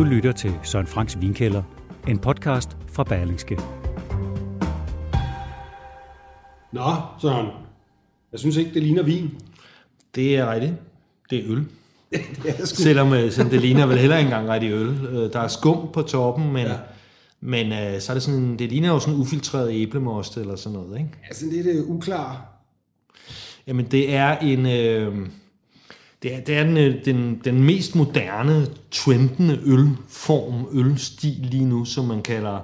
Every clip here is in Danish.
Du lytter til Søren Franks Vinkælder, en podcast fra Berlingske. Nå, Søren. Jeg synes ikke, det ligner vin. Det er rigtigt. Det er øl. det er sgu... Selvom, øh, selvom det ligner vel heller ikke engang rigtig øl. Øh, Der er skum på toppen, men, Ja. men øh, så er det sådan, det ligner jo sådan en ufiltreret æblemost eller sådan noget, ikke? Altså lidt uh, uklar. Jamen, det er en... Øh, det er, det er den, øh, den, den mest moderne, trendende ølform, ølstil lige nu, som man kalder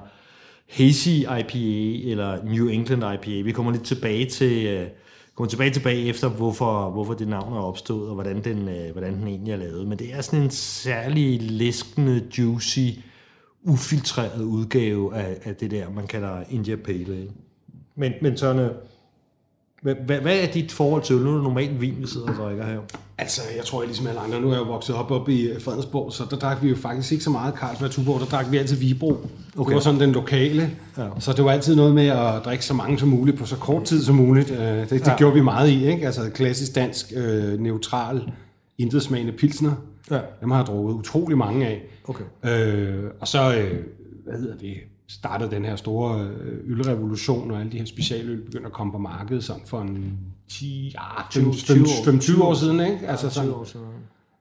Hazy IPA eller New England IPA. Vi kommer lidt tilbage til, øh, kommer tilbage tilbage efter, hvorfor, hvorfor det navn er opstået, og hvordan den, øh, hvordan den egentlig er lavet. Men det er sådan en særlig læskende, juicy, ufiltreret udgave af, af det der, man kalder India Pale Ale. Men, men sådan, hvad, hvad, er dit forhold til øl? Nu er det normalt vin, vi sidder og drikker her. Altså, jeg tror, jeg ligesom alle andre, nu er jeg jo vokset op oppe i øh, Fredensborg, så der drak vi jo faktisk ikke så meget Carlsberg Tuborg, der drak vi altid Vibro. Okay. Det var sådan den lokale. Ja. Så det var altid noget med at drikke så mange som muligt på så kort tid som muligt. Øh, Det, det Ja. gjorde vi meget i, ikke? Altså klassisk dansk, øh, neutral, intetsmagende pilsner. Ja. Dem har jeg drukket utrolig mange af. Okay. Øh, og så, øh, hvad hedder det, startede den her store øh, ølrevolution, og alle de her specialøl begyndte at komme på markedet sådan for en 10, ah, 20 5-20 år siden, ikke? Altså sådan, 20 år siden.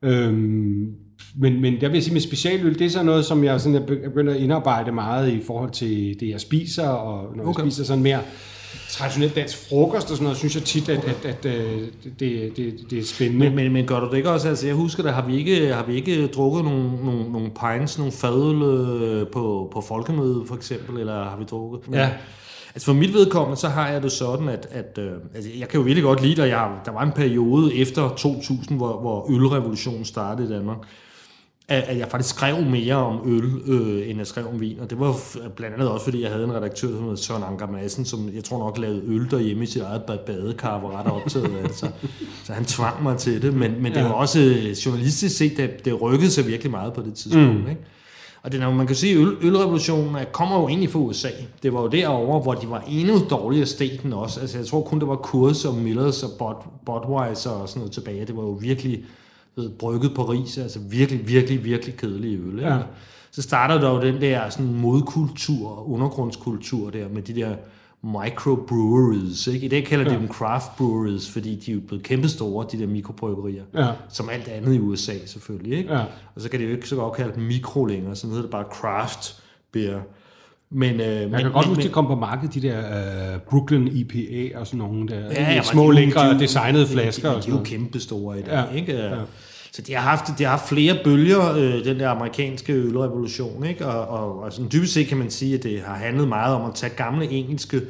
Øhm, men, men jeg vil sige med specialøl, det er sådan noget, som jeg sådan er begyndt at indarbejde meget i forhold til det, jeg spiser, og når. Okay. jeg spiser sådan mere traditionelt dansk frokost og sådan noget, synes jeg tit, at, at, at, at det, det, det er spændende. Men, men, men gør du det ikke også? Altså, jeg husker, der har vi ikke, har vi ikke drukket nogle, nogle, nogle pints, nogle fadøl øh, på, på folkemødet for eksempel, eller har vi drukket? Men, Ja. Altså for mit vedkommende, så har jeg det sådan, at, at øh, altså, jeg kan jo virkelig godt lide og jeg, der var en periode efter 2000, hvor, hvor ølrevolutionen startede i Danmark, at, at jeg faktisk skrev mere om øl, øh, end jeg skrev om vin. Og det var blandt andet også, fordi jeg havde en redaktør, som hed Søren Anker Madsen, som jeg tror nok lavede øl derhjemme i sit eget ba- badekar, var ret optaget af det. Så, så han tvang mig til det. Men, men det var også øh, journalistisk set, det, det rykkede sig virkelig meget på det tidspunkt. Mm. Ikke? Og det, er, man kan sige, at øl, ølrevolutionen er- kommer jo egentlig fra USA. Det var jo derovre, hvor de var endnu dårligere staten også. Altså, jeg tror kun, det var Kurs og Millers og Bud, Budweiser og sådan noget tilbage. Det var jo virkelig brygget på ris, altså virkelig, virkelig, virkelig kedelige øl. Ikke? Ja. Så starter der jo den der sådan modkultur, undergrundskultur der med de der microbreweries. Ikke? I dag kalder de Ja. dem craft breweries, fordi de er jo blevet kæmpestore, de der mikrobryggerier. Ja. Som alt andet i USA selvfølgelig. Ikke? Ja. Og så kan det jo ikke så godt kalde dem mikro længere, så hedder det bare craft beer. Men, øh, Jeg men, kan godt men, huske, de kom på markedet, de der uh, Brooklyn IPA og sådan nogle der Ja, ja, små, de lækre, de designede flasker De, de, de sådan er jo kæmpe store i dag, Ja, ikke? ja. Så de har haft, de har haft flere bølger, øh, den der amerikanske ølrevolution, ikke? Og, og, og sådan dybest set kan man sige, at det har handlet meget om at tage gamle engelske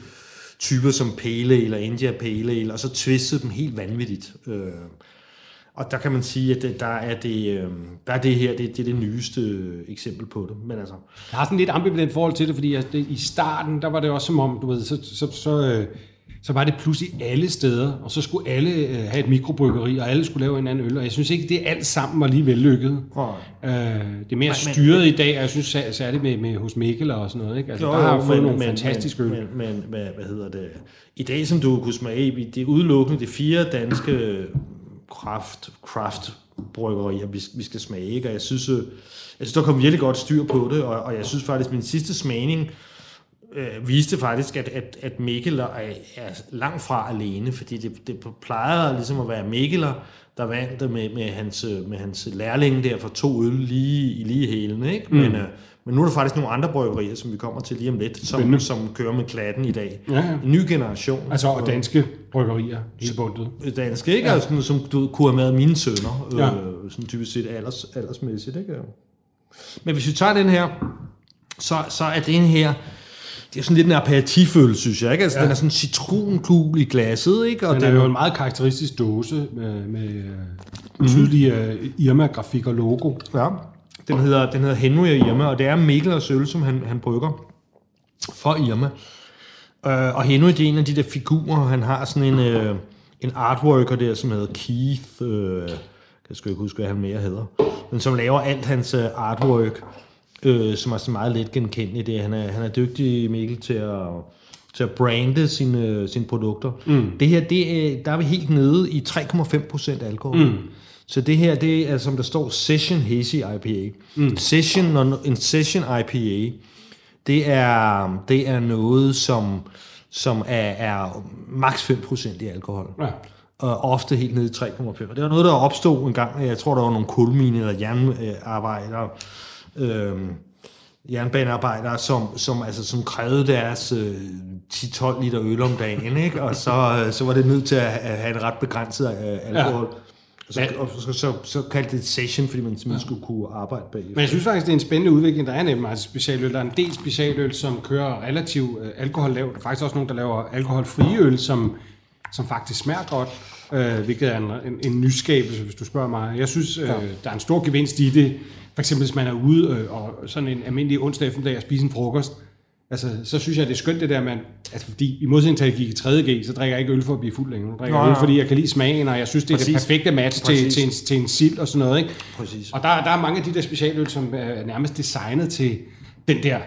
typer som Pale Ale og India Pale Ale, og så twiste dem helt vanvittigt. Øh, og der kan man sige, at det, der er det, øh, der er det her, det, det er det nyeste eksempel på det. Men altså, Jeg har sådan lidt ambivalent forhold til det, fordi det, i starten, der var det også som om, du ved, så, så, så, øh, så var det pludselig alle steder, og så skulle alle øh, have et mikrobryggeri, og alle skulle lave en anden øl, og jeg synes ikke, det alt sammen var lige vellykket. Nej. Øh, det er mere men- styret i dag, og jeg synes sær- særligt med, med hos Mikkel og sådan noget, ikke? Altså, der har jeg fået nogle fantastiske øl. Men, men hvad, hvad hedder det? I dag, som du kunne smage, i, det er udelukkende de fire danske craft, craft bryggerier, vi, vi skal smage, ikke? Og jeg synes, øh, jeg synes, der kom virkelig godt styr på det, og, og jeg synes faktisk, min sidste smagning øh, viste faktisk, at, at, at Mikkel er, er langt fra alene, fordi det, det plejede ligesom at være Mikkeler, der vandt det med, med, hans, øh, med hans lærlinge der for to øl lige i lige hælene, ikke? Mm. Men, øh, men nu er der faktisk nogle andre bryggerier, som vi kommer til lige om lidt, som, som kører med klatten i dag. Ja, ja. En ny generation. Altså, og danske bryggerier, helt bundet. danske, ikke? Ja. Altså, som du kunne have med mine sønner, Ja. øh, sådan typisk set alders, aldersmæssigt, ikke? Men hvis vi tager den her, så, så er den her, det er sådan lidt en aperitiffølelse, synes jeg, ikke? Altså, ja. den er sådan citronkugel i glasset, ikke? Og Den er jo en meget karakteristisk dåse med, med mm. tydelige øh, Irma-grafik og logo. Ja. Den hedder, den hedder Henry og Irma, og det er Mikkel og Øl, som han, han brygger for Irma. Øh, og Henry, det er en af de der figurer, han har sådan en, øh, en artworker der, som hedder Keith, øh, jeg kan sgu ikke huske, hvad han mere hedder, men som laver alt hans øh, artwork, øh, som er så meget let genkendeligt. Det. er- Han, er, han er dygtig, Mikkel, til at, til at brande sine, sine produkter. Mm. Det her, det er, der er vi helt nede i 3,5 procent alkohol. Mm. Så det her, det er som der står Session Hazy IPA. Mm. Session, en Session IPA, det er, det er noget, som, som er, er maks 5% i alkohol. Ja. Og ofte helt ned i 3,5. Og det var noget, der opstod en gang, jeg tror, der var nogle kulmine eller jernarbejdere, øh, jernbanearbejdere, som, som, altså, som krævede deres øh, 10-12 liter øl om dagen, ikke? og så, øh, så var det nødt til at have en ret begrænset øh, alkohol. Ja. Og så, og så, så, så kaldte det session, fordi man simpelthen ja. skulle kunne arbejde bag. Men jeg synes faktisk, det er en spændende udvikling. Der er nemlig meget specialøl. Der er en del specialøl, som kører relativt øh, alkohollavt. Der er faktisk også nogen, der laver alkoholfri øl, som, som faktisk smager godt. Øh, hvilket er en, en, en nyskabelse, hvis du spørger mig. Jeg synes, øh, der er en stor gevinst i det. For eksempel, hvis man er ude øh, og sådan en almindelig onsdag eftermiddag og spiser en frokost, Altså, så synes jeg, det er skønt det der, man, altså, fordi i modsætning til, at jeg gik i 3.G, så drikker jeg ikke øl for at blive fuld længere. Jeg drikker Nå, øl, fordi jeg kan lide smagen, og jeg synes, det er Præcis. det perfekte match til, til, en, til en sild og sådan noget. Ikke? Præcis. Og der, der er mange af de der specialøl, som er nærmest designet til den der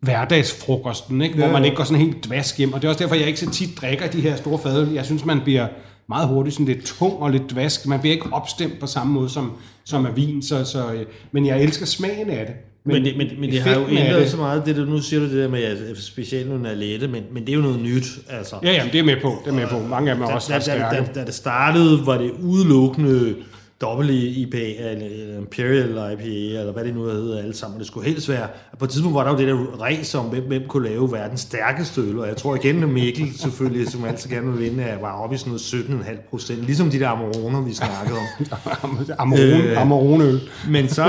hverdagsfrokosten, ikke? hvor ja, man ikke går sådan helt dvask hjem. Og det er også derfor, jeg ikke så tit drikker de her store fadøl. Jeg synes, man bliver meget hurtigt sådan lidt tung og lidt dvask. Man bliver ikke opstemt på samme måde som, som er vin. Så, så, men jeg elsker smagen af det. Men, men, det, men, men det har jo ændret så meget, det, der, nu siger du det der med, at specielt er lette, men, men det er jo noget nyt. Altså. Ja, jamen, det er med på. Det er med på. Mange af dem er da, også da, da, da, da, det startede, var det udelukkende dobbelt IPA, eller Imperial IPA, eller hvad det nu hedder, alle sammen. Det skulle helst være, at på et tidspunkt var der jo det der race om, hvem, hvem kunne lave verdens stærkeste øl, og jeg tror igen, at Mikkel selvfølgelig, som altid gerne vil vinde, var oppe i sådan noget 17,5 procent, ligesom de der Amaroner, vi snakkede om. Amarone, øh, Amarone Men så,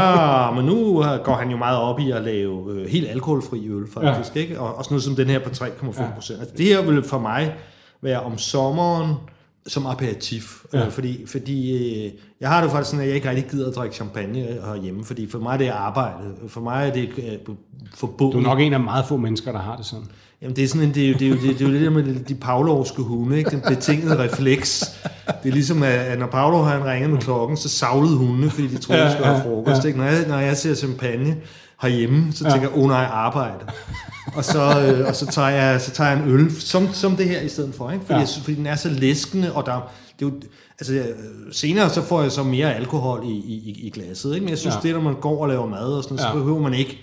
men nu går han jo meget op i at lave øh, helt alkoholfri øl, faktisk, ja. ikke? Og, og sådan noget som den her på 3,5 procent. Altså, det her vil for mig være om sommeren, som aperitif. Ja. Øh, fordi fordi øh, jeg har det faktisk sådan, at jeg ikke rigtig gider at drikke champagne herhjemme, fordi for mig det er arbejde. For mig er det øh, forbundet. Du er nok en af meget få mennesker, der har det sådan. Jamen det er sådan en, det er jo det, er jo, det, er jo der med de pavlovske hunde, ikke? den betingede refleks. Det er ligesom, at når Pavlo han ringede med klokken, så savlede hundene, fordi de troede, de skulle have frokost. Ikke? Når, jeg, når jeg ser champagne herhjemme, så tænker jeg, åh oh, nej, arbejde og så, øh, og så, tager jeg, så tager jeg en øl, som, som det her i stedet for, ikke? Fordi, ja. jeg, fordi den er så læskende, og der, det er jo, altså, senere så får jeg så mere alkohol i, i, i glasset, ikke? men jeg synes, ja. det når man går og laver mad og sådan ja. så behøver man ikke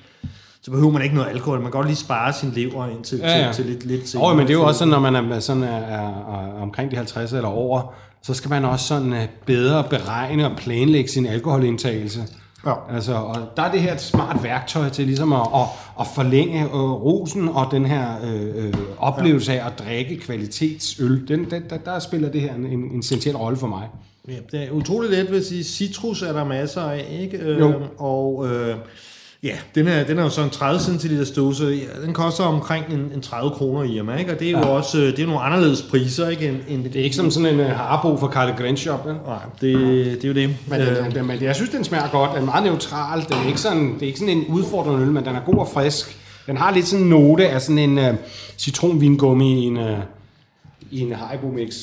så behøver man ikke noget alkohol. Man kan godt lige spare sin lever ind til, ja, ja. til, til lidt, lidt senere. Oh, men det er jo også sådan, når man er, sådan er, er, er omkring de 50 eller over, så skal man også sådan øh, bedre beregne og planlægge sin alkoholindtagelse. Ja. Altså, og der er det her et smart værktøj til ligesom at, at, at forlænge øh, rosen og den her øh, øh, oplevelse af at drikke kvalitetsøl. Den, den, der, der spiller det her en, en, en essentiel rolle for mig. Ja, det er utroligt let, vil sige. Citrus er der masser af, ikke? Jo. Øh, og øh, Ja, den er, den er jo så en 30 cm dåse. Ja, den koster omkring en, en 30 kroner i Irma, ikke? Og det er jo ja. også det er nogle anderledes priser, ikke? End, end det er ikke som sådan en uh, Harbo fra Carl Gren Shop, ja? Nej, det, det er jo det. Men, den, den, den, jeg synes, den smager godt. Den er meget neutral. Den er ikke sådan, det er ikke sådan en udfordrende øl, men den er god og frisk. Den har lidt sådan en note af sådan en uh, citronvingummi i en, uh, i en Haribo mix.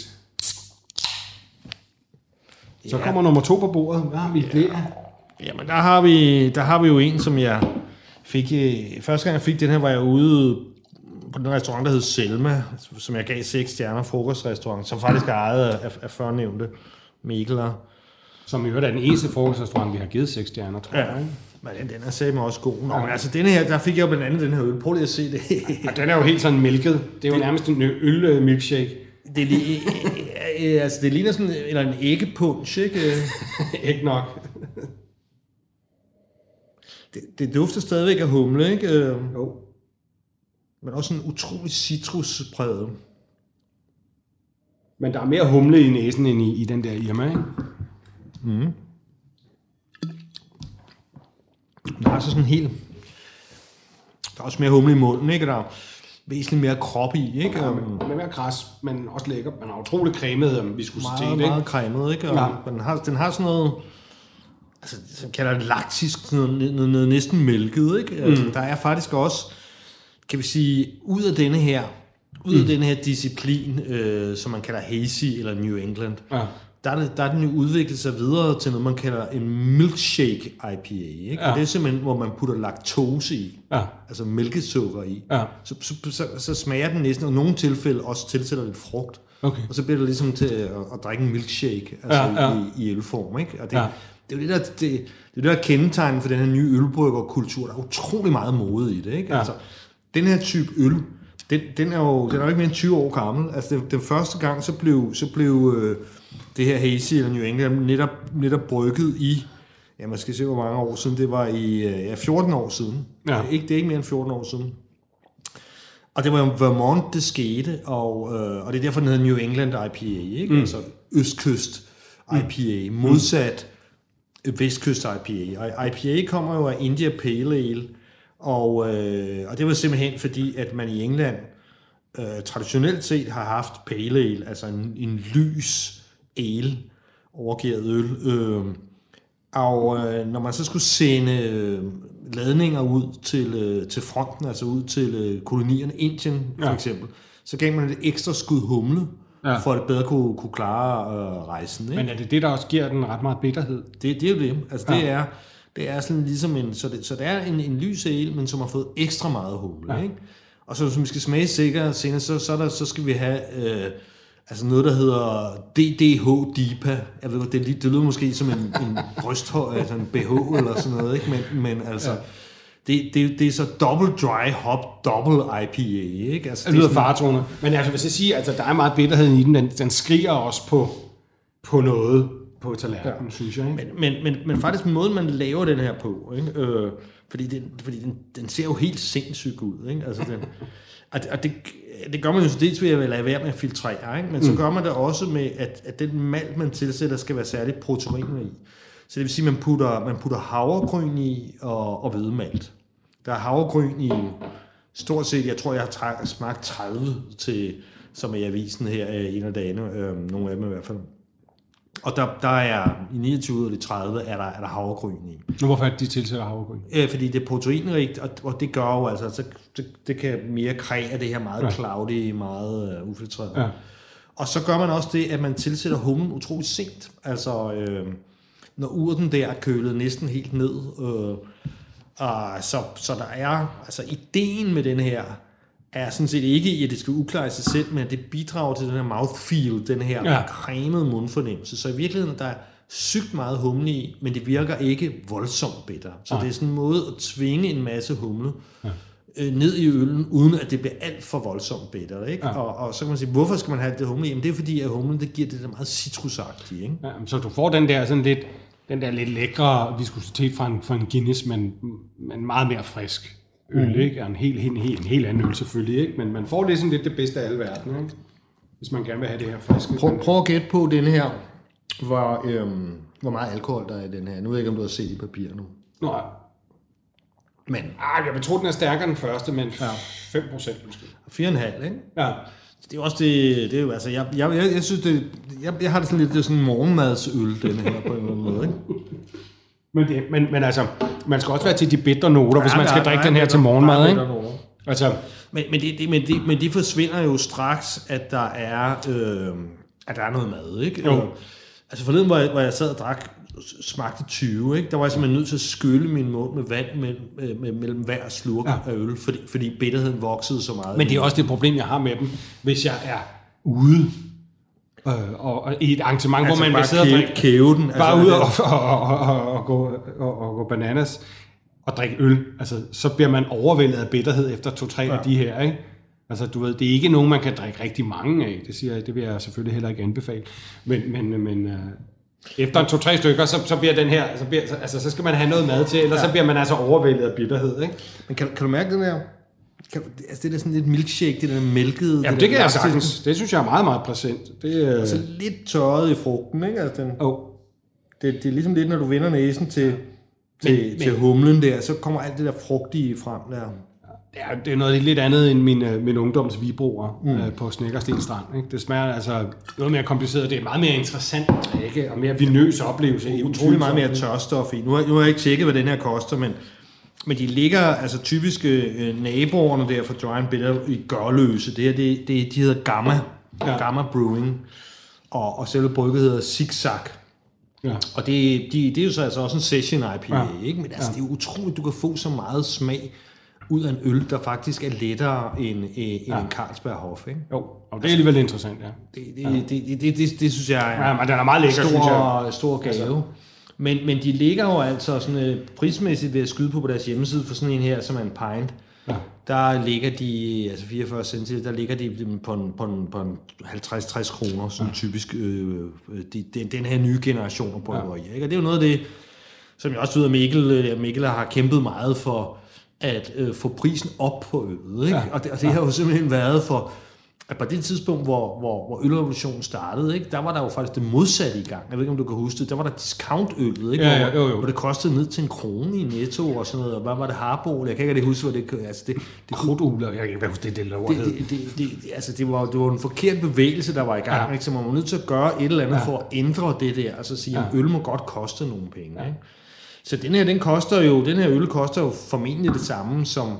Så ja. kommer nummer to på bordet. Hvad har vi ja. der? Jamen, der har, vi, der har vi jo en, som jeg fik... Øh, første gang jeg fik den her, var jeg ude på den restaurant, der hed Selma, som jeg gav seks stjerner frokostrestaurant, som faktisk er ejet af, af førnævnte Mikkeler. Som i øvrigt er den eneste frokostrestaurant, vi har givet seks stjerner, tror jeg. Ja. Men den, den er sagde også god. Nå, men altså, denne her, der fik jeg jo blandt andet den her øl. Prøv lige at se det. ja, den er jo helt sådan mælket. Det er jo det, nærmest en øl-milkshake. Det, er lige, altså, det ligner sådan, eller en æggepunch, ikke? ikke nok det, det dufter stadigvæk af humle, ikke? Øh, jo. Men også en utrolig citruspræget. Men der er mere humle i næsen end i, i den der Irma, ikke? Mm. Der er altså sådan helt... Der er også mere humle i munden, ikke? Der er væsentligt mere krop i, ikke? Ja, med, med mere græs, men også lækker. Man har utrolig cremet viskositet, meget, ikke? Meget cremet, ikke? Og ja. den, har, den har sådan noget altså, som kalder det laktisk, noget, noget, noget næsten mælket, ikke? Altså, mm. der er faktisk også, kan vi sige, ud af denne her, ud af mm. denne her disciplin, øh, som man kalder hazy eller New England, ja. der, er der er den jo udviklet sig videre til noget, man kalder en milkshake IPA. Ikke? Ja. Og det er simpelthen, hvor man putter laktose i, ja. altså mælkesukker i. Ja. Så, så, så, så smager den næsten, og i nogle tilfælde også tilsætter lidt frugt. Okay. Og så bliver det ligesom til at, at drikke en milkshake altså Ja, ja. I, i ølform. Ikke? Og det, Ja. Det er jo det, der, det, det, er det, der er kendetegn for den her nye ølbryggerkultur. Der er utrolig meget mode i det. Ikke? Ja. Altså, den her type øl, den, den, er jo, den er jo ikke mere end 20 år gammel. Altså, den, den første gang, så blev, så blev øh, det her Hazy eller New England netop, netop brygget i, ja, man skal se, hvor mange år siden, det var i øh, ja, 14 år siden. Ja. Ikke, det er ikke mere end 14 år siden. Og det var jo Vermont, det skete, og, øh, og det er derfor, den hedder New England IPA, ikke? Mm. Altså østkyst IPA, modsat vestkyst IPA. Og IPA kommer jo af India Pale Ale, og, øh, og det var simpelthen fordi, at man i England øh, traditionelt set har haft pale ale, altså en, en lys ale, overgivet øl. Øh, og øh, når man så skulle sende øh, ladninger ud til, øh, til fronten, altså ud til øh, kolonierne, Indien for Ja. eksempel, så gav man et ekstra skud humle, Ja. for at det bedre kunne, kunne klare øh, rejsen. Ikke? Men er det det, der også giver den ret meget bitterhed? Det, det er jo det. Altså, Ja. det er, det er sådan ligesom en, så det, så det er en, en lys ale, men som har fået ekstra meget humle, Ja. ikke? Og så hvis vi skal smage sikkert senere, så, så, er der, så skal vi have øh, altså noget, der hedder DDH DIPA. Jeg ved, det, det lyder måske som en, en brysthøj, altså en BH eller sådan noget, ikke? Men, men altså, ja. Det, det, det er så double dry hop, double IPA, ikke? Altså, Det lyder er sådan- faretone. Men altså, hvis jeg siger, altså, der er meget bitterhed i den, den, den skriger også på, på noget på tallerkenen, ja. synes jeg. Ikke? Men, men, men, men faktisk måden, man laver den her på, ikke? Øh, fordi, den, fordi den, den ser jo helt sindssygt ud. Ikke? Altså den, og det, og det, det gør man jo dels ved at lade være med at filtrere, ikke? men så gør man det også med, at, at den malt, man tilsætter, skal være særligt proteinrig i. Så det vil sige, at man putter, man putter havregryn i og, og hvedemalt. Der er havregryn i stort set, jeg tror, jeg har smagt 30 til, som er i avisen her øh, en af dagene, øh, nogle af dem i hvert fald. Og der, der er, i 29 ud af de 30, er der, er der havregryn i. Nu hvorfor er det, de tilsætter havregryn? Øh, fordi det er proteinrigt, og, og det gør jo altså, så det, det kan mere kræge det her meget Ja. cloudy, meget uh, ufiltreret. Ja. Og så gør man også det, at man tilsætter humlen utrolig sent. Altså, øh, når urten der er kølet næsten helt ned. Øh, og så, så der er, altså ideen med den her, er sådan set ikke i, at det skal uklare sig selv, men at det bidrager til den her mouthfeel, den her Ja. cremede mundfornemmelse. Så i virkeligheden, der er sygt meget humle i, men det virker ikke voldsomt bitter. Så Nej. det er sådan en måde at tvinge en masse humle ja. øh, ned i øllen, uden at det bliver alt for voldsomt bitter. Ikke? Ja. Og, og så kan man sige, hvorfor skal man have det humle? Jamen det er fordi, at humlen det giver det der meget citrusagtige. Ikke? Ja, så du får den der sådan lidt, den der lidt lækre viskositet fra en, fra en Guinness, men, men meget mere frisk øl, mm. ikke? Og en helt, helt, helt, en helt anden øl selvfølgelig, ikke? Men man får det sådan lidt det bedste af alle verden, ikke? Hvis man gerne vil have det her friske. Prøv, prøv at gætte på den her, hvor, øhm, hvor meget alkohol der er i den her. Nu ved jeg ikke, om du har set i papir nu. Nå, Men ah, jeg vil tro, den er stærkere end den første, men ja. 5 procent måske. 4,5, ikke? Ja. Det er jo også det, det er jo, altså, jeg, jeg, jeg, jeg synes, det, jeg, jeg har det sådan lidt, det er sådan en morgenmadsøl, den her, på en eller anden måde, ikke? Men, det, men, men altså, man skal også være til de bitre noter, hvis Ja, man skal drikke den er her bitter- til morgenmad, ikke? bitter. Altså, Men, men, det, det, men, det, men det forsvinder jo straks, at der er, øh, at der er noget mad, ikke? Jo. Øh, Altså forleden, hvor jeg, hvor jeg sad og drak, smagte 20, ikke? der var jeg simpelthen nødt til at skylle min mund med vand mellem, med, mellem hver slurk Ja. af øl, fordi, fordi bitterheden voksede så meget. men det er også det problem, jeg har med dem, hvis jeg er ude øh, og, og i et arrangement, altså, hvor man vil sidde og drikke kæve den. bare ud og, og, og, og, og, gå, og, og gå bananas og drikke øl, altså, så bliver man overvældet af bitterhed efter to-tre ja. af de her, ikke? Altså, du ved, det er ikke nogen, man kan drikke rigtig mange af, det siger jeg, det vil jeg selvfølgelig heller ikke anbefale, men, men, men øh, efter en to-tre stykker, så, så bliver den her, så, bliver, altså, så skal man have noget mad til, ellers ja. så bliver man altså overvældet af bitterhed, ikke? Men kan, kan du mærke den der? Kan, altså det der sådan lidt milkshake, det der mælkede. Jamen, det, det kan jeg sagtens. Det synes jeg er meget, meget præsent. Det, øh, Altså lidt tørret i frugten, ikke? Altså den, oh, det, det er ligesom lidt, når du vender næsen til, til, Men- til humlen der, så kommer alt det der frugtige frem der. Det, er, det er noget lidt andet end min, øh, min ungdoms vibroer mm. øh, på Snækkersten Strand. Ikke? Det smager altså noget mere kompliceret. Det er meget mere interessant at drikke, og mere vinøs oplevelse. Utrolig meget mere tørstof i. Nu har, nu har jeg ikke tjekket, hvad den her koster, men, men de ligger, altså typiske øh, naboerne der for Dry Bitter i Gørløse. Det her, det, det, de hedder Gamma. Ja. Ja. Gamma Brewing. Og, og selve brygget hedder Zigzag. Ja. Og det, de, det er jo så altså også en session IPA, Ja. ja. ikke? Men altså, Ja. ja. det er utroligt, du kan få så meget smag ud af en øl, der faktisk er lettere end, øh, end ja. en Carlsberg Hoff. Ikke? Jo, og det er alligevel interessant, ja. Det, det, ja. det, det, det, det, det synes jeg er ja, men den er meget lækker, stor, synes jeg. stor gave. Altså. Men, men de ligger jo altså sådan, uh, prismæssigt ved at skyde på på deres hjemmeside for sådan en her, som er en pint. Ja. Der ligger de, altså 44 cm, der ligger de på en, på en, på en 50-60 kroner, sådan ja. typisk øh, de, den, den her nye generation af bryggerier. Ja. Ikke? Og det er jo noget af det, som jeg også ved, at Mikkel, Mikkel har kæmpet meget for, at øh, få prisen op på øllet. Ikke? Ja. Og, det, og det har jo simpelthen været for, at på det tidspunkt, hvor, hvor, hvor ølrevolutionen startede, ikke, der var der jo faktisk det modsatte i gang. Jeg ved ikke, om du kan huske det. Der var der discountøllet, ikke? Ja, ja, jo, jo. hvor det kostede ned til en krone i netto og sådan noget. Og hvad var det? Harbol? Jeg kan ikke rigtig huske, hvad det... Altså det, det Krudtugler, jeg kan ikke huske det, det lov det, det, det, det, altså det, var, det var en forkert bevægelse, der var i gang. Ja. Ikke? Så man var nødt til at gøre et eller andet ja. for at ændre det der. Altså sige, at ja. øl må godt koste nogle penge. Ja. Ikke? Så den her, den koster jo, den her øl koster jo formentlig det samme som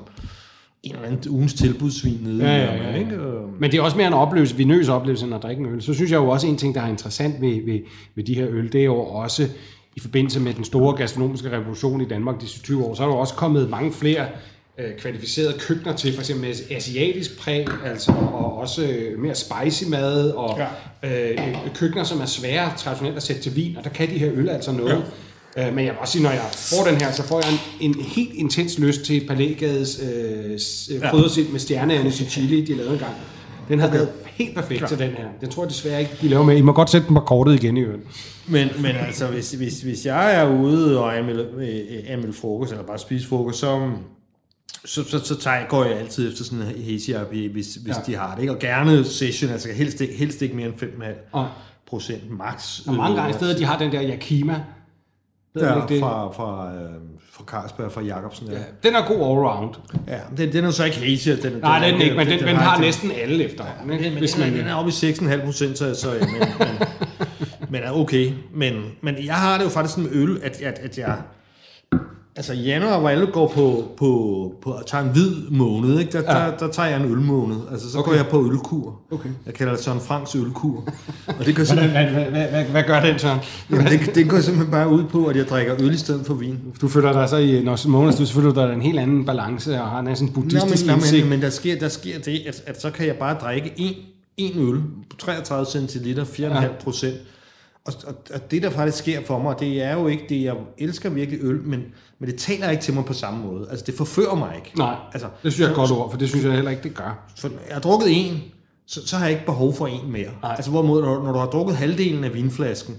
en eller anden ugens tilbudsvin nede. Ja, ja, ja, ja. Ikke? Men det er også mere en oplevelse, vinøs oplevelse, end at drikke en øl. Så synes jeg jo også, en ting, der er interessant ved, ved, ved de her øl, det er jo også i forbindelse med den store gastronomiske revolution i Danmark de 20 år, så er der også kommet mange flere øh, kvalificerede køkkener til, for eksempel asiatisk præg, altså, og også øh, mere spicy mad, og ja. øh, køkkener, som er svære traditionelt at sætte til vin, og der kan de her øl altså noget. Ja. Øh, men jeg vil også sige, når jeg får den her, så får jeg en, en helt intens lyst til Palægades øh, kryddersild ja. med stjerneane i chili, de lavede engang. Den har okay. været helt perfekt Klar. til den her. Den tror jeg desværre ikke, de laver med. I må godt sætte den på kortet igen i øvrigt. Men, men altså, hvis, hvis, hvis jeg er ude og anmelde, øh, frokost, eller bare spise frokost, så, så, så, så tager, går jeg altid efter sådan en hazy IPA, hvis, hvis ja. de har det. Ikke? Og gerne session, altså helst, helst ikke mere end 5,5 procent max. Og mange gange steder, de har den der Yakima, Ja, det? fra, fra, øh, fra Carlsberg, fra Jacobsen. Ja. ja. Den er god allround. Ja, den, den er så ikke hazy. Den, Nej, den, den er ikke, men den, den, den har, har næsten alle efterhånden. Ja, men, hvis man, den er oppe i 6,5 procent, så, så men, men, men er okay. Men, men jeg har det jo faktisk sådan med øl, at, at, at jeg Altså januar, hvor alle går på, på, på at tage en hvid måned, ikke? Der, ja. der, der, tager jeg en ølmåned. Altså så okay. går jeg på ølkur. Okay. Jeg kalder det Søren Franks ølkur. Og det gør sådan, hvad, hvad, hvad, hvad, gør den, Søren? Jamen, det, det går simpelthen bare ud på, at jeg drikker øl i stedet for vin. Du føler dig så i, når måned, du føler dig en helt anden balance, og har næsten buddhistisk Nå, men, men, men der, sker, der sker det, at, at så kan jeg bare drikke en, en øl på 33 centiliter, 4,5 procent. Ja og, og, og det, der faktisk sker for mig, det er jo ikke det, jeg elsker virkelig øl, men, men det taler ikke til mig på samme måde. Altså, det forfører mig ikke. Nej, altså, det synes jeg er godt ord, for det synes jeg heller ikke, det gør. For jeg har drukket en, så, så har jeg ikke behov for en mere. Nej. Altså, hvorimod, når, når du har drukket halvdelen af vinflasken,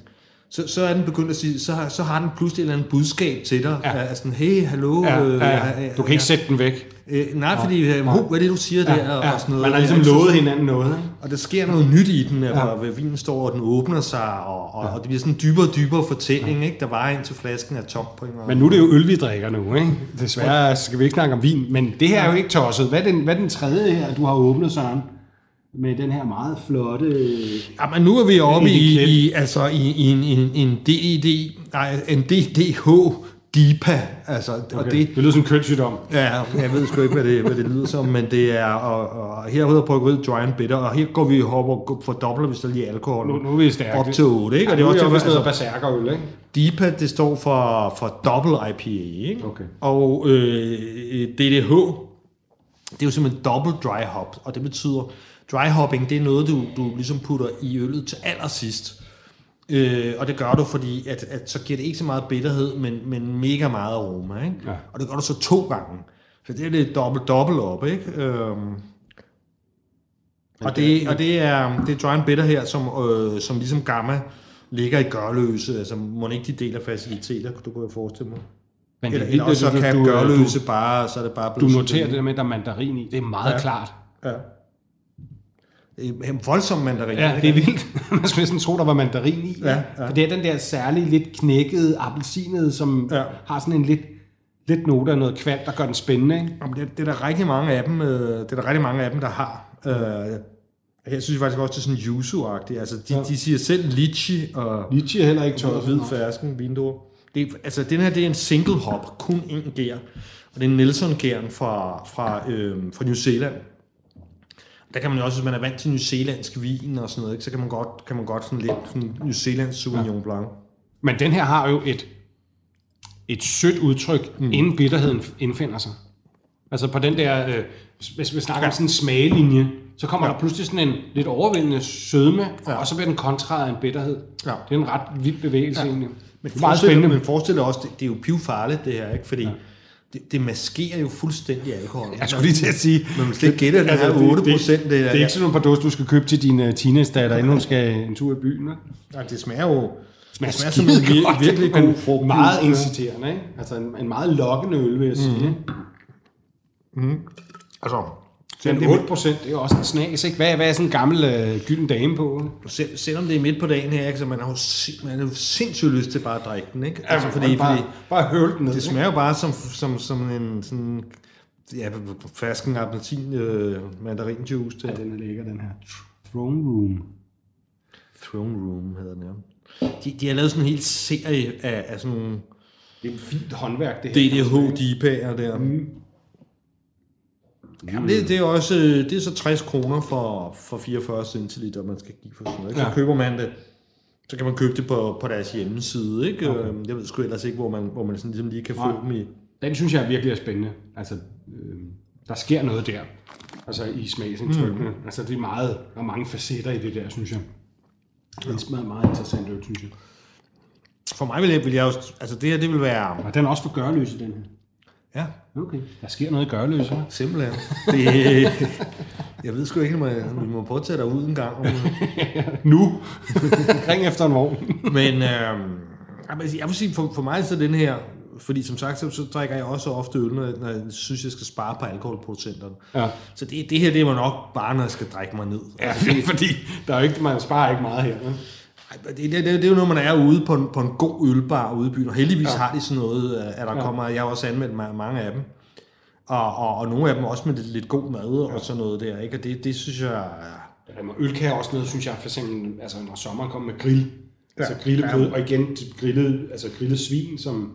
så, så er den begyndt at sige, så har, så har den pludselig et eller andet budskab til dig. Ja. Altså, hey, hallo. Ja, øh, ja, ja. Du kan ikke sætte den væk. Øh, nej, fordi, øh, hvad er det, du siger ja, der? Ja. Og sådan noget. Man har ligesom lovet hinanden noget. Ikke? Og der sker noget nyt i den, ja. hvor vinen står, og den åbner sig, og, og, ja. og det bliver sådan en dybere og dybere fortælling, ja. ikke? der var ind til flasken af tom på en Men nu er det jo øl, vi drikker nu. Ikke? Desværre skal vi ikke snakke om vin, men det her er jo ikke tosset. Hvad er den, hvad er den tredje her, du har åbnet, Søren? Med den her meget flotte... Ja, men nu er vi oppe i, i, altså i, i en, en, en DID, nej, en DDH DIPA, altså, okay. og det... Det lyder som kønssygdom. Ja, jeg ved sgu ikke, hvad det, hvad det lyder som, men det er, og, og her hedder bryggeriet Giant Bitter, og her går vi hopper for dobbelt, hvis der lige alkohol. Nu, nu er vi stærke. Op til 8, ikke? Ja, og det er også til, altså, noget berserkerøl, ikke? DIPA, det står for, for double IPA, ikke? Okay. Og øh, DDH, det er jo simpelthen double dry hop, og det betyder, dry hopping, det er noget, du, du ligesom putter i øllet til allersidst. Øh, og det gør du, fordi at, at så giver det ikke så meget bitterhed, men, men mega meget aroma. Ikke? Ja. Og det gør du så to gange. Så det er lidt dobbelt dobbelt op. Ikke? Øhm, og, det, og det er, det er Giant Bitter her, som, øh, som ligesom Gamma ligger i Gørløse. Altså må ikke de deler faciliteter, du kunne forestille mig. Men eller, eller så kan du, Gørløse bare, så er det bare Du noterer det der med, at der er mandarin i. Det er meget ja. klart. Ja. En voldsom mandarin. Ja, det er vildt. Man skulle næsten tro, der var mandarin i. Ja, ja. For det er den der særlige, lidt knækkede, appelsinede, som ja. har sådan en lidt, lidt note af noget kvalt, der gør den spændende. Ikke? Jamen, det, det, er der rigtig mange af dem, øh, det er der rigtig mange af dem, der har. Øh, jeg synes faktisk også, det er sådan yuzu-agtigt. Altså, de, ja. de siger selv litchi og... Litchi er heller ikke tør. Hvid fersken, vindue. Det, altså, den her, det er en single hop, kun en gær. Og det er Nelson gæren fra, fra, øh, fra New Zealand. Der kan man jo også, hvis man er vant til New Zealandsk vin og sådan noget, ikke, så kan man godt, kan man godt sådan lidt sådan New Zealand Sauvignon ja. Blanc. Men den her har jo et, et sødt udtryk, mm. inden bitterheden indfinder sig. Altså på den der, øh, hvis vi snakker om sådan en smagelinje, så kommer ja. der pludselig sådan en lidt overvældende sødme, ja. og så bliver den kontraet af en bitterhed. Ja. Det er en ret vild bevægelse ja. egentlig. Men meget spændende. Men forestil dig også, det, det er jo pivfarligt det her, ikke? Fordi ja. Det, det maskerer jo fuldstændig alkohol. Jeg skulle lige til at sige... Men man slet ikke gætte, at den her 8 procent, det, det, det, er ikke sådan nogle par dåser, du skal købe til din uh, teenage-datter, inden hun skal en tur i byen. Ne? Ja, det smager jo smager, det smager som en vir- virkelig god frugt. Meget inciterende, ikke? Altså en, en meget lokkende øl, vil jeg sige. Mm. Altså, Men selvom det, 8 procent, det er også en snas, ikke? Hvad, hvad er sådan en gammel øh, gylden dame på? selv, selvom det er midt på dagen her, ikke, så man har jo sin- man har jo sindssygt lyst til bare at drikke den, ikke? Altså, fordi, bare, fordi bare høl den ned. det smager jo bare som, som, som en sådan, ja, fersken appelsin øh, mandarinjuice til. Ja, den er lækker, den her. Throne Room. Throne Room hedder den, ja. De, de har lavet sådan en hel serie af, af sådan nogle Det er et fint håndværk, det her. DDH-DP'er der. Mm. Jamen, det, det, er også det er så 60 kroner for, for 44 centiliter, man skal give for sådan noget. Ikke? Så Ja. køber man det, så kan man købe det på, på deres hjemmeside. Ikke? Okay. Jeg ved sgu ellers ikke, hvor man, hvor man sådan ligesom lige kan få Nej. dem i. Den synes jeg virkelig er spændende. Altså, øh, der sker noget der. Altså i smagsindtrykkene. Mm. Altså det er meget, der er mange facetter i det der, synes jeg. Det er meget, meget interessant øl, synes jeg. For mig vil jeg, vil jeg jo, altså det her, det vil være, Og den er også for gørløs i den her. Ja, Okay. Der sker noget i gørløs, hva'? simpelthen. Det, jeg ved sgu ikke, om jeg, vi må prøve at tage dig ud en gang. Nu! Ring efter en vogn. Men øh, jeg vil sige, for, for mig så den her, fordi som sagt, så, så drikker jeg også ofte øl, når jeg, synes, jeg skal spare på alkoholprocenterne. Ja. Så det, det her, det var nok bare, når jeg skal drikke mig ned. Ja, fordi, fordi der er jo ikke, man sparer ikke meget her. vel? Det, det, det, det er jo når man er ude på en, på en god ølbar ude i byen, og heldigvis ja. har de sådan noget, øh, at der ja. kommer, jeg har også anmeldt ma- mange af dem, og, og, og nogle af dem også med lidt, lidt god mad og sådan noget der, ikke? og det, det synes jeg, Jamen, øl kan også noget, synes jeg, for eksempel, altså når sommeren kommer med grill, ja. altså grillet kød, og igen grillet, altså grillet svin, som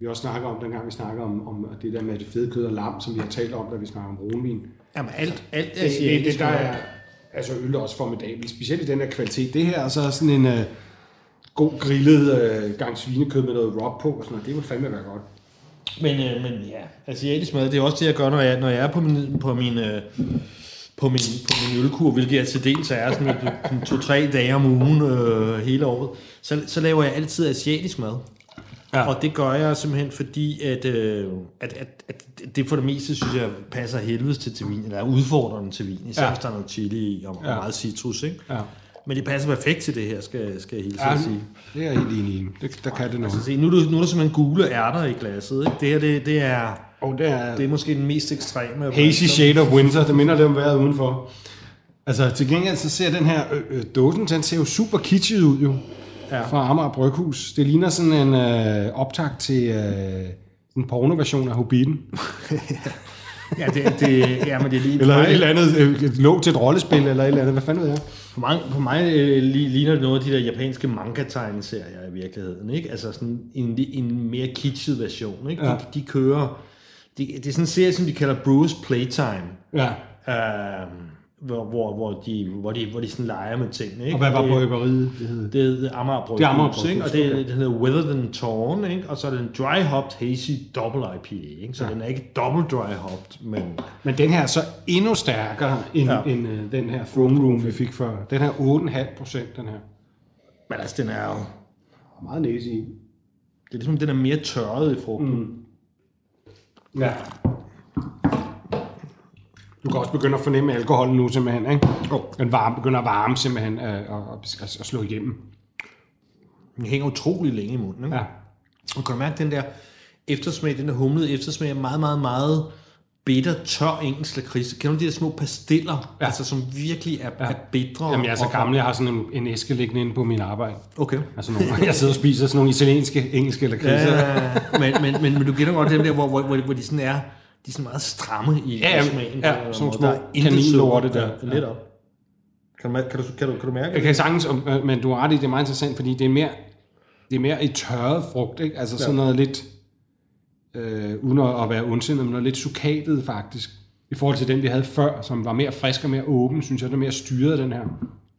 vi også snakker om, dengang vi snakker om, om det der med det fede kød og lam, som vi har talt om, da vi snakker om brunvin. jamen alt, alt Det, det, det, asiatisk der er, altså øl er også formidabelt, specielt i den her kvalitet. Det her er så sådan en øh, god grillet øh, gang svinekød med noget rub på, og sådan noget. det vil fandme være godt. Men, øh, men ja, asiatisk mad, det er også det, jeg gør, når jeg, når jeg er på min, på min, øh, på min, på min ølkur, hvilket jeg til dels er sådan sådan to-tre dage om ugen øh, hele året, så, så laver jeg altid asiatisk mad. Ja. Og det gør jeg simpelthen fordi, at, øh, at, at, at det for det meste, synes jeg, passer helvedes til, til vin, eller er udfordrende til vin, især Ja. hvis der er noget chili i, og, Ja. og meget citrus, ikke? Ja. Men det passer perfekt til det her, skal, skal jeg hilse Ja, sige. det er jeg helt enig i. Det, der kan det noget. Altså, se, nu, er der- nu er der simpelthen gule ærter i glasset, ikke? Det her, det, det er... Og det er, Det er måske den mest ekstreme. Hazy Shade of Winter, det minder det om vejret udenfor. Altså til gengæld så ser den her øh, øh, dåsen, den ser jo super kitschet ud jo. Ja. Fra Amager Bryghus. Det ligner sådan en øh, optag til øh, en pornoversion af Hobbiten. Ja, det, det, ja, men det er lige... Eller et eller andet øh, et låg til et rollespil, eller et eller andet. Hvad fanden ved jeg? for mig, for mig øh, li- ligner det noget af de der japanske manga-tegneserier i virkeligheden, ikke? Altså sådan en, en mere kitschet version, ikke? Ja. De, de kører... De, det er sådan en serie, som de kalder Bruce Playtime. Ja. Øh, hvor, hvor, hvor, de, hvor, de, hvor de sådan leger med tingene, ikke? Og hvad var det, bryggeriet? Det hed? det er Amager Bryghus, Det er Amager ikke? Bryghus, og det, okay. det hedder Weather Than Torn, ikke? og så er det en dry hopped hazy double IPA, ikke? så ja. den er ikke double dry hopped, men Men den her er så endnu stærkere end, ja. End øh, den her Throne Room, vi fik før. Den her 8,5 procent, den her. Men altså, den er jo... Meget næse i. Det er ligesom, den er mere tørret i frugten. Mm. Ja. Du kan også begynde at fornemme alkoholen nu simpelthen, ikke? Oh. Den varme, begynder at varme simpelthen øh, og, og, og, og slå igennem. Den hænger utrolig længe i munden. Ikke? Ja. Og kan du mærke den der eftersmag, den der humlede eftersmag, er meget, meget, meget bitter, tør engelsk lakrids. Kender du de der små pastiller, ja. altså, som virkelig er, ja. er bitre? Jamen, jeg er så gammel, jeg har sådan en, en æske liggende inde på min arbejde. Okay. Altså, nogle, jeg sidder og spiser sådan nogle italienske, engelske lakridser. Ja, Ja, men, men, men, men du kender godt dem der, hvor, hvor, hvor, hvor de sådan er, de er sådan meget stramme i, Ja, ja, smagen. ja, en eller sådan små. Der kaninlorte der. Ja, lidt op. Kan du, kan, du, kan, du, kan du mærke Jeg kan sagtens, øh, men du har ret i, det er meget interessant, fordi det er mere, det er mere i tørret frugt, ikke? Altså sådan noget lidt, øh, uden at være ondsindet, men noget lidt sukatet faktisk. I forhold til den, vi havde før, som var mere frisk og mere åben, synes jeg, den er mere styret, den her.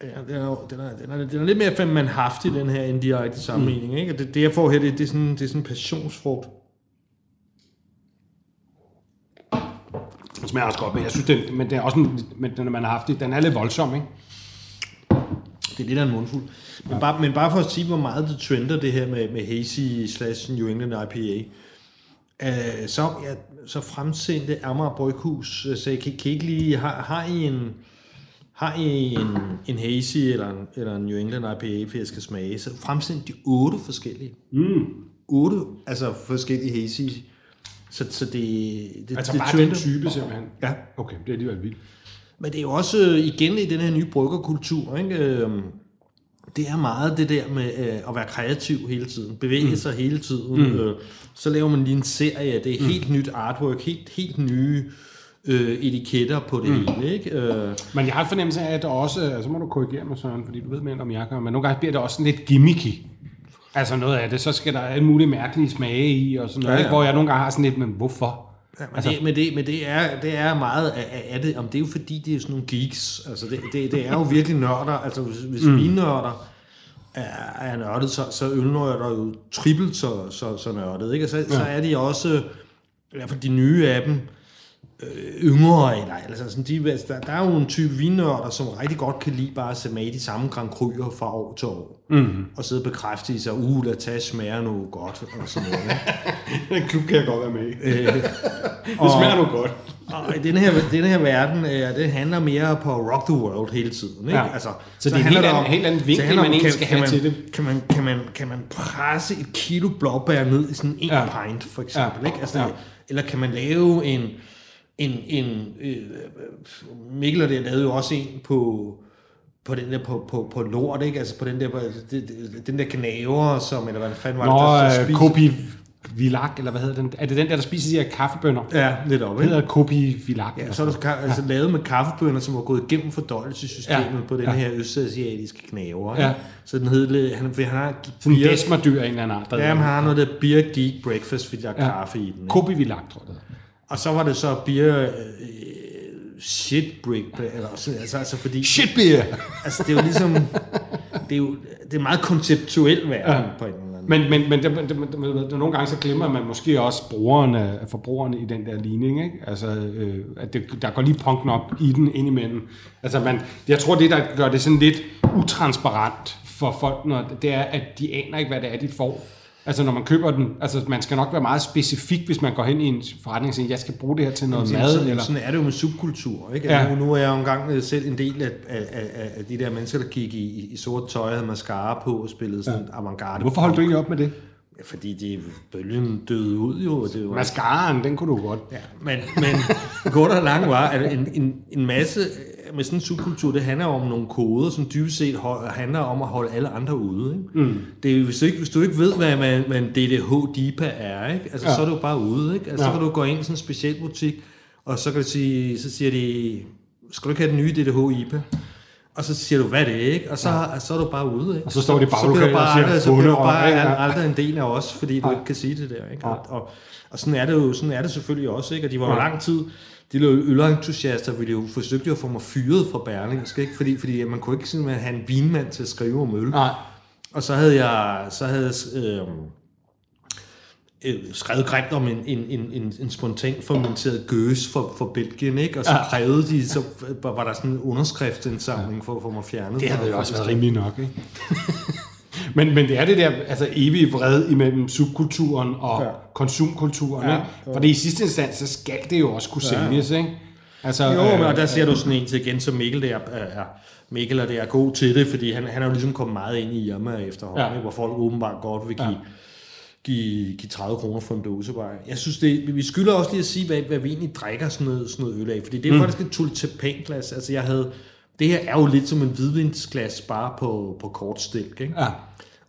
Ja, den er, den er, den er, den er lidt mere fem man haft i den her indirekte sammenligning. Mm. Ikke? Og det, det, jeg får her, det, det, er sådan, det er sådan en passionsfrugt. Den smager også godt, men jeg synes, den, men den er også en, men den, man har haft det, den er lidt voldsom, ikke? Det er lidt af en mundfuld. Men, ja. bare, men bare for at sige, hvor meget det trender, det her med, med hazy slash New England IPA, øh, så, ja, så fremsendte Amager Bryghus, øh, så kan, kan I ikke lige, har, har I en, har I en, en hazy eller en, eller en New England IPA, for jeg skal smage, så fremsendte de otte forskellige. Mm. Otte, altså forskellige hazy. Så, så det, det, Altså det bare den type, simpelthen. Ja. Okay, det er alligevel vildt. Men det er jo også øh, igen i den her nye bryggerkultur, ikke? Øhm, det er meget det der med øh, at være kreativ hele tiden, bevæge mm. sig hele tiden. Mm. Øh, så laver man lige en serie, det er helt nyt artwork, helt, helt nye øh, etiketter på det mm. hele. Ikke? Øh, Men jeg har fornemmelse af, at der også, altså, så må du korrigere mig, Søren, fordi du ved mere om jeg gør, men nogle gange bliver det også sådan lidt gimmicky. Altså noget af det, så skal der alle mulige mærkelige smage i, og sådan noget, Ja, ja, ja. hvor jeg nogle gange har sådan lidt, men hvorfor? Ja, men, altså, det, men, det, men det, er, det er meget af, af- det, om det er jo fordi, det er sådan nogle geeks. Altså det, det, det er jo virkelig nørder. Altså hvis, hvis mm. mine nørder er, er nørdet, så, så ølnørder er jo trippelt så, så, så nørdet. Ikke? Og så, ja. så er de også, i hvert fald de nye af dem, øh, yngre, eller, altså sådan, de, altså, der, der er jo en type vinnørder, som rigtig godt kan lide bare at se med i de samme Grand Cru'er fra år til år. Mm. Og sidde og bekræfte i sig, uh, lad tage smager nu godt, og sådan noget. Den klub kan jeg godt være med i. Øh, Det smager nu godt. og i den her, den her verden, øh, det handler mere på rock the world hele tiden. Ikke? Ja. Altså, Så det er en helt anden- helt anden vinkel, så man om, egentlig skal have man, til det. Kan man, kan, man, kan man presse et kilo blåbær ned i sådan en ja. pint, for eksempel? Ja. Ikke? Altså, Ja. Eller kan man lave en... en, en øh, Mikkel og det lavede jo også en på på den der på, på, på lort, ikke? Altså på den der, på, det, det, den der knaver, som, eller hvad fanden var det, Nå, der, der øh, spiser- Kopi Vilak, eller hvad hedder den? Er det den der, der spiser de her kaffebønner? Ja, lidt op, Det ikke? hedder Kopi Vilak. Ja, så er der altså, lavet med kaffebønner, som var gået igennem fordøjelsessystemet Ja, ja, på den ja. ja. her østasiatiske knaver. Ja. Ja. Så den hed, lidt- han, han har Sådan en desmerdyr af en eller anden art. ja, hedder han det. har noget der beer geek breakfast, fordi der er Ja. ja. kaffe i den. Ikke? Kopi Vilak, tror jeg det hedder. Og så var det så beer øh, shit break, eller, så- altså, altså fordi, Shit beer! altså det er jo ligesom, det er jo det er meget konceptuel verden ja. på en eller anden Men, men, men det, det, det, det, det, nogle gange så glemmer man måske også brugerne, forbrugerne i den der ligning. Ikke? Altså, øh, at det, der går lige punk nok i den indimellem. Altså, man, jeg tror, det der gør det sådan lidt utransparent for folk, når, det er, at de aner ikke, hvad det er, de får. Altså, når man køber den, altså, man skal nok være meget specifik, hvis man går hen i en forretning og siger, jeg skal bruge det her til noget Sådan, mad. sådan, Eller, sådan er det jo med subkultur. Ikke? Ja. Ja. Nu, nu er jeg jo engang øh, selv en del af, af, af, af de der mennesker, der gik i, i, sort tøj, havde mascara på og spillede sådan ja. avantgarde. Hvorfor holdt du egentlig op med det? Fordi det bølgen døde ud jo. Det var, Mascaraen, den kunne du godt. ja, men, men kort og lang var, at en, en, en masse øh, med sådan en subkultur, det handler om nogle koder, som dybest set hold, handler om at holde alle andre ude. Ikke? Mm. Det er, hvis, du ikke, hvis du ikke ved, hvad, hvad, hvad en DDH-DIPA er, ikke? Altså, Ja. så er du bare ude. Ikke? Altså, Ja. Så kan du gå ind i sådan en speciel butik, og så kan du sige, så siger de, skal du ikke have den nye DDH-IPA? Og så siger du, hvad er det ikke? Og så, ja. så er du bare ude. Ikke? Og så står de i så bliver baglokalet du bare, og siger, aldrig, så bliver du "Hunde og- bare ja, ja." aldrig en del af os, fordi du Ja. ikke kan sige det der. Ikke? Ja. Og, og, sådan er det jo sådan er det selvfølgelig også. Ikke? Og de var jo Ja. lang tid, de der ølentusiaster ville jo forsøgte at få mig fyret fra Berlingske, ikke? Fordi, fordi man kunne ikke simpelthen have en vinmand til at skrive om øl. Nej. Og så havde jeg, så havde øh, øh, skrevet grimt om en, en, en, en, en spontan fermenteret gøs for, for Belgien, ikke? Og så Ja. krævede de, så var der sådan en underskriftsindsamling for at få mig fjernet. Det havde jo også været rimelig nok, ikke? men, men det er det der altså evige vred imellem subkulturen og ja. Konsumkulturen. Ja, Ja, ja. Fordi i sidste instans, så skal det jo også kunne Ja. sælges, ikke? Altså, Jo, men og øh, der ser du sådan en til igen, som Mikkel der er, Mikkel er der er god til det, fordi han, han er jo ligesom kommet meget ind i Irma efterhånden, Ja. ja. hvor folk åbenbart godt vil give, Ja. Ja. give, give 30 kroner for en dåse bare. Jeg synes, det, vi skylder også lige at sige, hvad, hvad vi egentlig drikker sådan noget, sådan noget øl af, fordi det er mm. faktisk et tulipanglas. Altså jeg havde, det her er jo lidt som en hvidvinsglas, bare på, på kort stilk, ikke? Ja.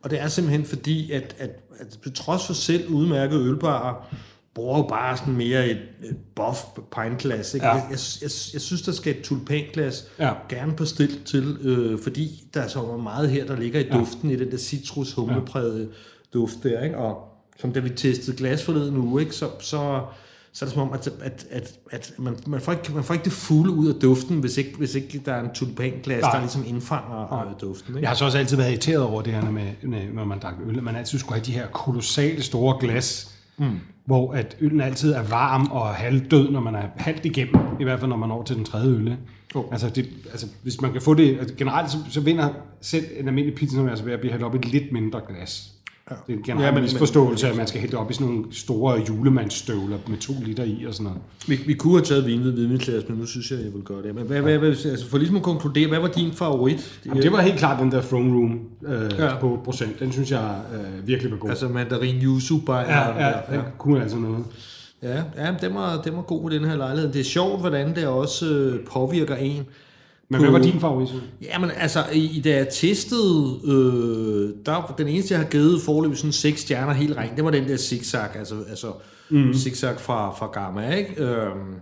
Og det er simpelthen fordi, at, at, at på trods for selv udmærket ølbarer, bruger jo bare sådan mere et, et buff pintglas. Ikke? Ja. Ja. Jeg, jeg, jeg, jeg synes, der skal et tulpanglas Ja. gerne på stil til, øh, fordi der er så meget her, der ligger i duften, i den der citrus humleprægede duft der. Ikke? Og som da vi testede glas forleden uge, ikke? Så, så, så er det som om, at, at, at, at man, man, får ikke, man får ikke det fulde ud af duften, hvis ikke, hvis ikke der er en tulpanglas, Nej. der ligesom indfanger øh, duften. Ikke? Jeg har så også altid været irriteret over det her med, med når man drak øl, man altid skulle have de her kolossale store glas, Mm. Hvor at øllen altid er varm og halvdød, når man er halvt igennem. I hvert fald, når man når til den tredje øl. Jo. Altså, det, altså, hvis man kan få det... Altså, generelt, så, så vinder selv en almindelig pizza, altså ved at blive hældt op i et lidt mindre glas. Ja. Det er en generel Ja, ja, men- misforståelse, at man skal hælde op i sådan nogle store julemandsstøvler med to liter i og sådan noget. Vi, vi kunne have taget vinved vidvinklasse, men nu synes jeg, jeg vil gøre det. Men hvad, hvad, hvad, altså for ligesom at konkludere, hvad var din favorit? Jamen, det var helt klart den der throne room øh, Ja. ja. på procent. Den synes jeg øh, virkelig var god. Altså mandarin yuzu bare. ja, ja, den kunne altså noget. Ja, ja den, var, den var god i den her lejlighed. Det er sjovt, hvordan det også øh, påvirker en. Men hvad var din favorit? Jamen altså, i, da jeg testede, øh, der, den eneste, jeg har givet forløb sådan seks stjerner helt rent, det var den der zigzag, altså, altså mm. zigzag fra, fra Gamma, ikke? Øhm,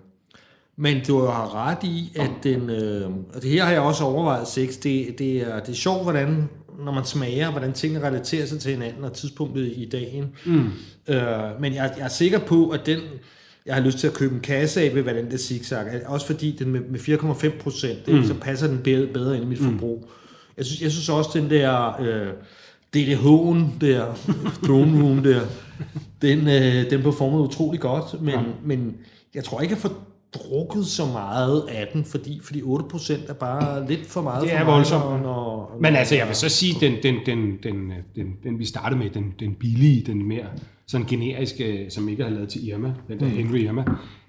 men du har ret i, at den, øh, og det her har jeg også overvejet seks, det, det, er, det er sjovt, hvordan, når man smager, hvordan tingene relaterer sig til hinanden og tidspunktet i dagen. Mm. Øh, men jeg, jeg er sikker på, at den, jeg har lyst til at købe en kasse af, ved der zigzag. Også fordi den med, med 4,5 procent, mm. så passer den bedre, bedre ind i mit forbrug. Jeg synes, jeg synes også, den der øh, DDH'en der, Throne Room der, den, øh, den performede utrolig godt, men, ja. men jeg tror ikke, jeg får drukket så meget af den, fordi, fordi 8% er bare lidt for meget Det for er voldsomt. Når, når, Men altså, jeg vil så sige, den, den, den, den, den, den vi startede med, den, den billige, den mere sådan generiske, som ikke har lavet til Irma, den der Henry Irma,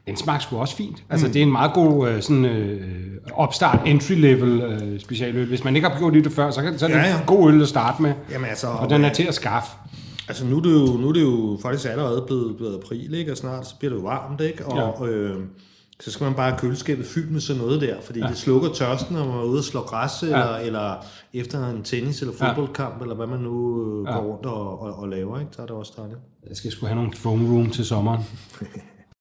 den smagte sgu også fint. Altså, det er en meget god øh, sådan, øh, opstart, entry-level øh, specialøl. Hvis man ikke har gjort det før, så, kan, så er det ja. ja. en god øl at starte med. Jamen altså, Og den er til at skaffe. Altså nu er det jo, nu er det jo faktisk allerede blevet, blevet april, ikke? og snart så bliver det jo varmt, ikke? og ja. øh, så skal man bare have køleskabet fyldt med sådan noget der, fordi ja. det slukker tørsten, når man er ude og slå græs, ja. eller, eller efter en tennis- eller fodboldkamp, ja. eller hvad man nu øh, går rundt og, og, og laver, ikke? så er det også dejligt. Jeg skal sgu have nogle foam room til sommeren.